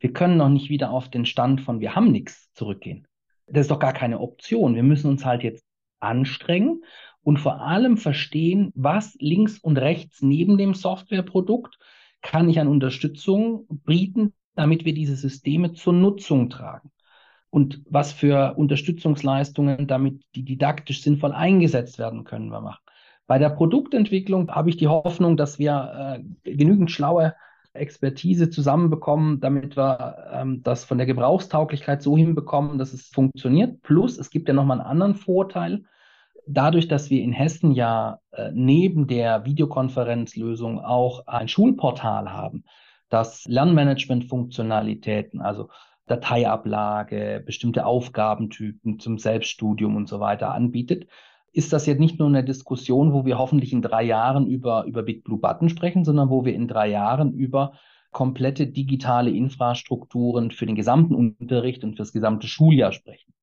Wir können noch nicht wieder auf den Stand von wir haben nichts zurückgehen. Das ist doch gar keine Option. Wir müssen uns halt jetzt anstrengen und vor allem verstehen, was links und rechts neben dem Softwareprodukt kann ich an Unterstützung bieten, damit wir diese Systeme zur Nutzung tragen. Und was für Unterstützungsleistungen, damit die didaktisch sinnvoll eingesetzt werden können, wir machen. Bei der Produktentwicklung habe ich die Hoffnung, dass wir äh, genügend schlaue Expertise zusammenbekommen, damit wir ähm, das von der Gebrauchstauglichkeit so hinbekommen, dass es funktioniert. Plus, es gibt ja nochmal einen anderen Vorteil. Dadurch, dass wir in Hessen ja äh, neben der Videokonferenzlösung auch ein Schulportal haben, das Lernmanagement-Funktionalitäten, also Dateiablage, bestimmte Aufgabentypen zum Selbststudium und so weiter anbietet, ist das jetzt nicht nur eine Diskussion, wo wir hoffentlich in drei Jahren über, über Big Blue Button sprechen, sondern wo wir in drei Jahren über komplette digitale Infrastrukturen für den gesamten Unterricht und für das gesamte Schuljahr sprechen.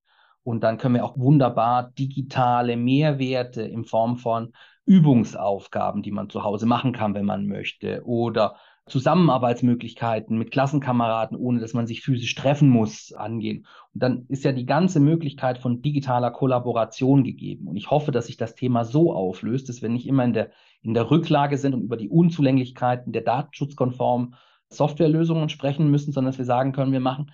Und dann können wir auch wunderbar digitale Mehrwerte in Form von Übungsaufgaben, die man zu Hause machen kann, wenn man möchte, oder Zusammenarbeitsmöglichkeiten mit Klassenkameraden, ohne dass man sich physisch treffen muss, angehen. Und dann ist ja die ganze Möglichkeit von digitaler Kollaboration gegeben. Und ich hoffe, dass sich das Thema so auflöst, dass wir nicht immer in der, in der Rücklage sind und über die Unzulänglichkeiten der datenschutzkonformen Softwarelösungen sprechen müssen, sondern dass wir sagen können, wir machen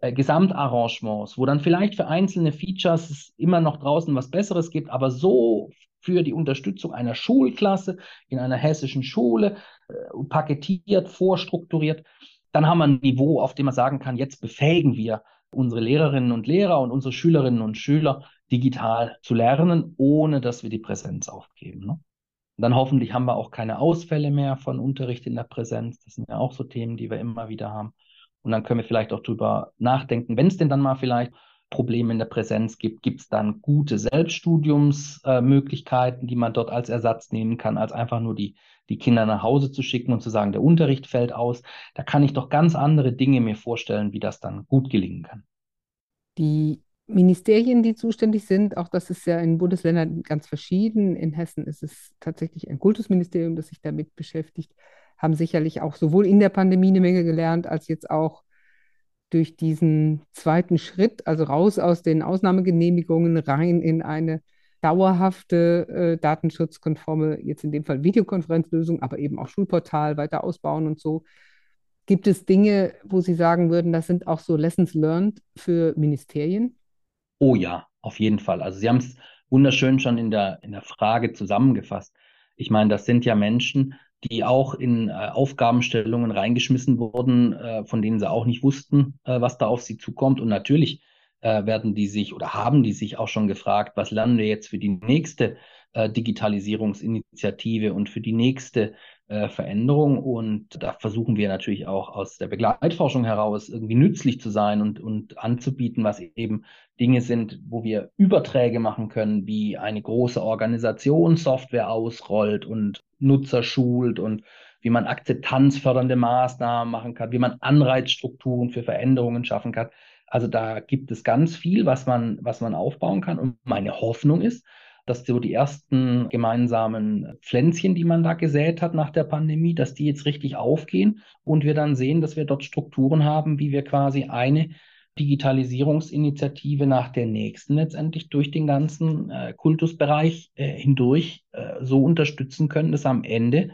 äh, Gesamtarrangements, wo dann vielleicht für einzelne Features es immer noch draußen was Besseres gibt, aber so für die Unterstützung einer Schulklasse in einer hessischen Schule, paketiert, vorstrukturiert. Dann haben wir ein Niveau, auf dem man sagen kann, jetzt befähigen wir unsere Lehrerinnen und Lehrer und unsere Schülerinnen und Schüler digital zu lernen, ohne dass wir die Präsenz aufgeben. Ne? Dann hoffentlich haben wir auch keine Ausfälle mehr von Unterricht in der Präsenz. Das sind ja auch so Themen, die wir immer wieder haben. Und dann können wir vielleicht auch drüber nachdenken, wenn es denn dann mal vielleicht Probleme in der Präsenz gibt, gibt es dann gute Selbststudiumsmöglichkeiten, äh, die man dort als Ersatz nehmen kann, als einfach nur die, die Kinder nach Hause zu schicken und zu sagen, der Unterricht fällt aus. Da kann ich doch ganz andere Dinge mir vorstellen, wie das dann gut gelingen kann. Die Ministerien, die zuständig sind, auch das ist ja in Bundesländern ganz verschieden. In Hessen ist es tatsächlich ein Kultusministerium, das sich damit beschäftigt, haben sicherlich auch sowohl in der Pandemie eine Menge gelernt, als jetzt auch durch diesen zweiten Schritt, also raus aus den Ausnahmegenehmigungen, rein in eine dauerhafte äh, datenschutzkonforme, jetzt in dem Fall Videokonferenzlösung, aber eben auch Schulportal weiter ausbauen und so. Gibt es Dinge, wo Sie sagen würden, das sind auch so Lessons learned für Ministerien? Oh ja, auf jeden Fall. Also Sie haben es wunderschön schon in der, in der Frage zusammengefasst. Ich meine, das sind ja Menschen, die auch in äh, Aufgabenstellungen reingeschmissen wurden, äh, von denen sie auch nicht wussten, äh, was da auf sie zukommt. Und natürlich äh, werden die sich oder haben die sich auch schon gefragt, was lernen wir jetzt für die nächste äh, Digitalisierungsinitiative und für die nächste äh, Veränderung. Und da versuchen wir natürlich auch aus der Begleitforschung heraus irgendwie nützlich zu sein und, und anzubieten, was eben Dinge sind, wo wir Überträge machen können, wie eine große Organisation Software ausrollt und Nutzer schult und wie man akzeptanzfördernde Maßnahmen machen kann, wie man Anreizstrukturen für Veränderungen schaffen kann. Also da gibt es ganz viel, was man, was man aufbauen kann. Und meine Hoffnung ist, dass so die ersten gemeinsamen Pflänzchen, die man da gesät hat nach der Pandemie, dass die jetzt richtig aufgehen und wir dann sehen, dass wir dort Strukturen haben, wie wir quasi eine Digitalisierungsinitiative nach der nächsten letztendlich durch den ganzen äh, Kultusbereich äh, hindurch äh, so unterstützen können, dass am Ende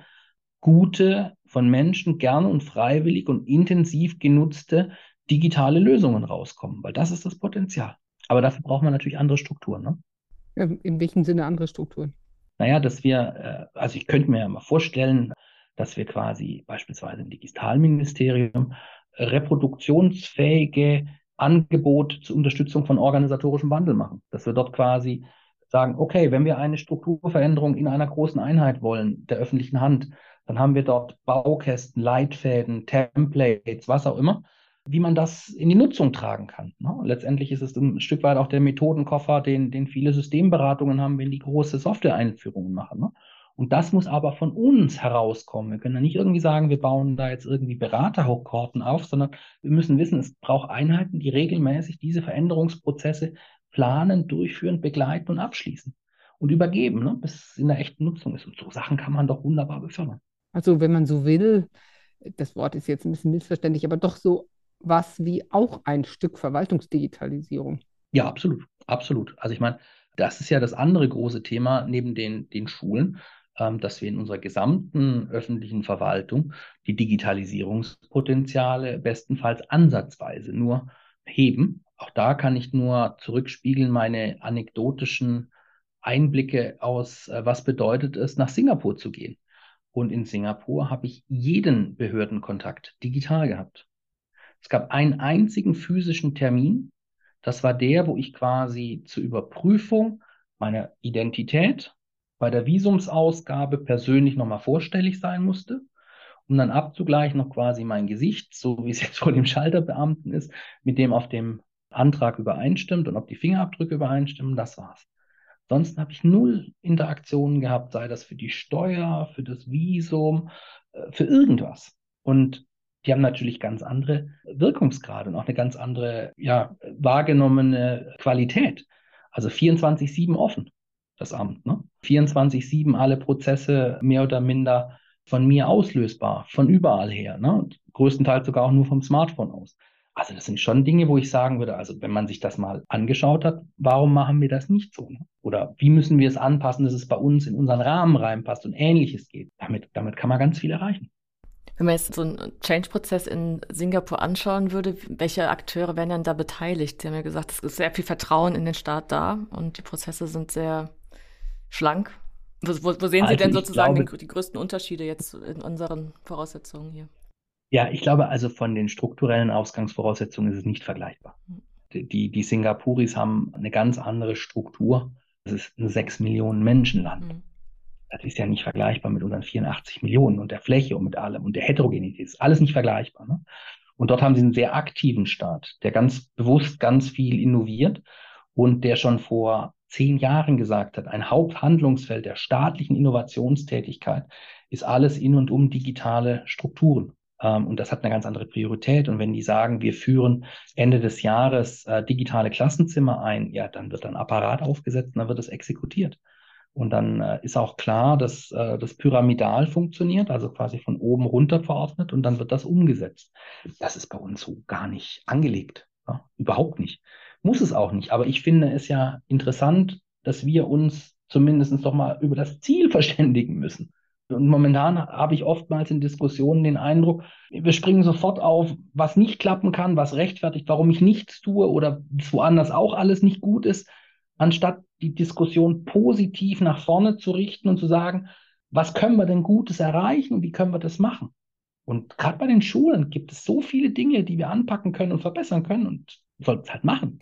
gute, von Menschen gerne und freiwillig und intensiv genutzte digitale Lösungen rauskommen, weil das ist das Potenzial. Aber dafür braucht man natürlich andere Strukturen. Ne? In welchem Sinne andere Strukturen? Naja, dass wir, äh, also ich könnte mir ja mal vorstellen, dass wir quasi beispielsweise im Digitalministerium reproduktionsfähige Angebote zur Unterstützung von organisatorischem Wandel machen. Dass wir dort quasi sagen, okay, wenn wir eine Strukturveränderung in einer großen Einheit wollen, der öffentlichen Hand, dann haben wir dort Baukästen, Leitfäden, Templates, was auch immer, wie man das in die Nutzung tragen kann. Ne? Letztendlich ist es ein Stück weit auch der Methodenkoffer, den, den viele Systemberatungen haben, wenn die große Software-Einführungen machen. Ne? Und das muss aber von uns herauskommen. Wir können ja nicht irgendwie sagen, wir bauen da jetzt irgendwie Beraterhochkorten auf, sondern wir müssen wissen, es braucht Einheiten, die regelmäßig diese Veränderungsprozesse planen, durchführen, begleiten und abschließen und übergeben, ne, bis es in der echten Nutzung ist. Und so Sachen kann man doch wunderbar befördern. Also wenn man so will, das Wort ist jetzt ein bisschen missverständlich, aber doch so was wie auch ein Stück Verwaltungsdigitalisierung. Ja, absolut, absolut. Also ich meine, das ist ja das andere große Thema neben den, den Schulen, ähm, dass wir in unserer gesamten öffentlichen Verwaltung die Digitalisierungspotenziale bestenfalls ansatzweise nur heben. Auch da kann ich nur zurückspiegeln meine anekdotischen Einblicke aus, äh, was bedeutet es, nach Singapur zu gehen. Und in Singapur habe ich jeden Behördenkontakt digital gehabt. Es gab einen einzigen physischen Termin. Das war der, wo ich quasi zur Überprüfung meiner Identität bei der Visumsausgabe persönlich nochmal vorstellig sein musste, um dann abzugleichen noch quasi mein Gesicht, so wie es jetzt vor dem Schalterbeamten ist, mit dem auf dem Antrag übereinstimmt und ob die Fingerabdrücke übereinstimmen, das war's. Sonst habe ich null Interaktionen gehabt, sei das für die Steuer, für das Visum, äh, für irgendwas. Und die haben natürlich ganz andere Wirkungsgrade und auch eine ganz andere, ja, wahrgenommene Qualität. Also 24-7 offen, das Amt. Ne? 24-7 alle Prozesse mehr oder minder von mir auslösbar, von überall her. Ne? Größtenteils sogar auch nur vom Smartphone aus. Also das sind schon Dinge, wo ich sagen würde, also wenn man sich das mal angeschaut hat, warum machen wir das nicht so? Ne? Oder wie müssen wir es anpassen, dass es bei uns in unseren Rahmen reinpasst und ähnliches geht? Damit, damit kann man ganz viel erreichen. Wenn man jetzt so einen Change-Prozess in Singapur anschauen würde, welche Akteure wären denn da beteiligt? Sie haben ja gesagt, es ist sehr viel Vertrauen in den Staat da und die Prozesse sind sehr schlank. Wo, wo, sehen Sie also denn sozusagen glaube, die größten Unterschiede jetzt in unseren Voraussetzungen hier? Ja, ich glaube also von den strukturellen Ausgangsvoraussetzungen ist es nicht vergleichbar. Hm. Die, die Singapuris haben eine ganz andere Struktur. Das ist ein sechs Millionen Menschenland. Mhm. Das ist ja nicht vergleichbar mit unseren 84 Millionen und der Fläche und mit allem und der Heterogenität. ist alles nicht vergleichbar. Ne? Und dort haben sie einen sehr aktiven Staat, der ganz bewusst ganz viel innoviert und der schon vor zehn Jahren gesagt hat, ein Haupthandlungsfeld der staatlichen Innovationstätigkeit ist alles in und um digitale Strukturen. Ähm, und das hat eine ganz andere Priorität. Und wenn die sagen, wir führen Ende des Jahres äh, digitale Klassenzimmer ein, ja, dann wird ein Apparat aufgesetzt und dann wird es exekutiert. Und dann äh, ist auch klar, dass äh, das pyramidal funktioniert, also quasi von oben runter verordnet und dann wird das umgesetzt. Das ist bei uns so gar nicht angelegt. Ja? Überhaupt nicht. Muss es auch nicht. Aber ich finde es ja interessant, dass wir uns zumindest doch mal über das Ziel verständigen müssen. Und momentan habe ich oftmals in Diskussionen den Eindruck, wir springen sofort auf, was nicht klappen kann, was rechtfertigt, warum ich nichts tue oder woanders auch alles nicht gut ist, anstatt die Diskussion positiv nach vorne zu richten und zu sagen, was können wir denn Gutes erreichen und wie können wir das machen? Und gerade bei den Schulen gibt es so viele Dinge, die wir anpacken können und verbessern können und sollten es halt machen.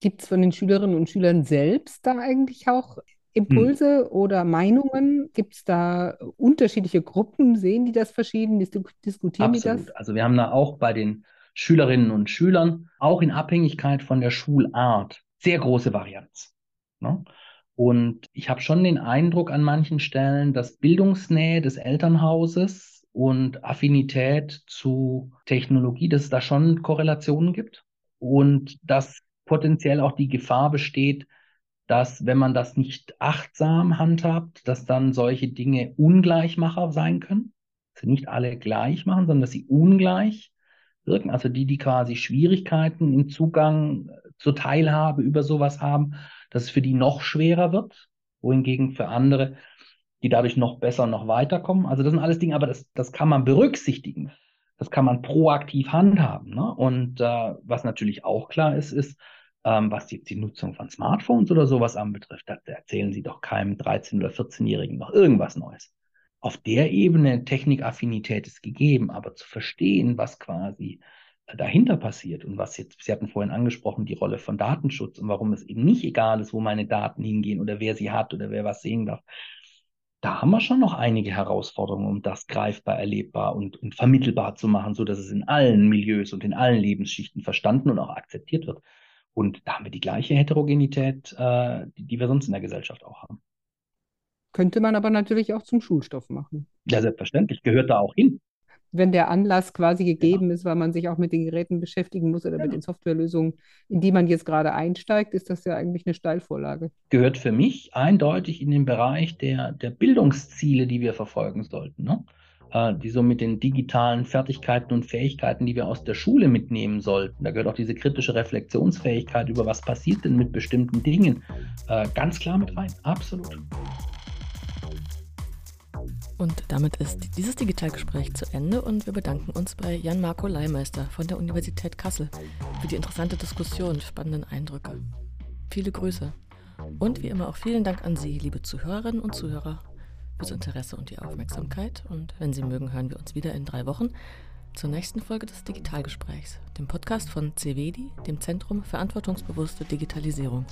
Gibt es von den Schülerinnen und Schülern selbst da eigentlich auch Impulse hm. oder Meinungen? Gibt es da unterschiedliche Gruppen? Sehen die das verschieden? diskutieren Absolut. die das? Also wir haben da auch bei den Schülerinnen und Schülern, auch in Abhängigkeit von der Schulart, sehr große Varianz. Ne? Und ich habe schon den Eindruck an manchen Stellen, dass Bildungsnähe des Elternhauses und Affinität zu Technologie, dass es da schon Korrelationen gibt und dass potenziell auch die Gefahr besteht, dass wenn man das nicht achtsam handhabt, dass dann solche Dinge Ungleichmacher sein können. Dass sie nicht alle gleich machen, sondern dass sie ungleich wirken. Also die, die quasi Schwierigkeiten im Zugang zur Teilhabe über sowas haben, dass es für die noch schwerer wird, wohingegen für andere, die dadurch noch besser und noch weiterkommen. Also das sind alles Dinge, aber das, das kann man berücksichtigen. Das kann man proaktiv handhaben. Ne? Und äh, was natürlich auch klar ist, ist, ähm, was jetzt die Nutzung von Smartphones oder sowas anbetrifft, da erzählen Sie doch keinem 13- oder 14-Jährigen noch irgendwas Neues. Auf der Ebene Technikaffinität ist gegeben, aber zu verstehen, was quasi äh, dahinter passiert und was jetzt, Sie hatten vorhin angesprochen, die Rolle von Datenschutz und warum es eben nicht egal ist, wo meine Daten hingehen oder wer sie hat oder wer was sehen darf. Da haben wir schon noch einige Herausforderungen, um das greifbar, erlebbar und, und vermittelbar zu machen, so dass es in allen Milieus und in allen Lebensschichten verstanden und auch akzeptiert wird. Und da haben wir die gleiche Heterogenität, äh, die, die wir sonst in der Gesellschaft auch haben. Könnte man aber natürlich auch zum Schulstoff machen. Ja, selbstverständlich, gehört da auch hin. Wenn der Anlass quasi gegeben ja. ist, weil man sich auch mit den Geräten beschäftigen muss oder ja. mit den Softwarelösungen, in die man jetzt gerade einsteigt, ist das ja eigentlich eine Steilvorlage. Gehört für mich eindeutig in den Bereich der, der Bildungsziele, die wir verfolgen sollten. Ne? äh, die so mit den digitalen Fertigkeiten und Fähigkeiten, die wir aus der Schule mitnehmen sollten. Da gehört auch diese kritische Reflexionsfähigkeit über was passiert denn mit bestimmten Dingen äh, ganz klar mit rein. Absolut. Und damit ist dieses Digitalgespräch zu Ende und wir bedanken uns bei Jan-Marco Leimeister von der Universität Kassel für die interessante Diskussion, spannenden Eindrücke. Viele Grüße. Und wie immer auch vielen Dank an Sie, liebe Zuhörerinnen und Zuhörer, fürs Interesse und die Aufmerksamkeit. Und wenn Sie mögen, hören wir uns wieder in drei Wochen zur nächsten Folge des Digitalgesprächs, dem Podcast von CVEDI, dem Zentrum Verantwortungsbewusste Digitalisierung.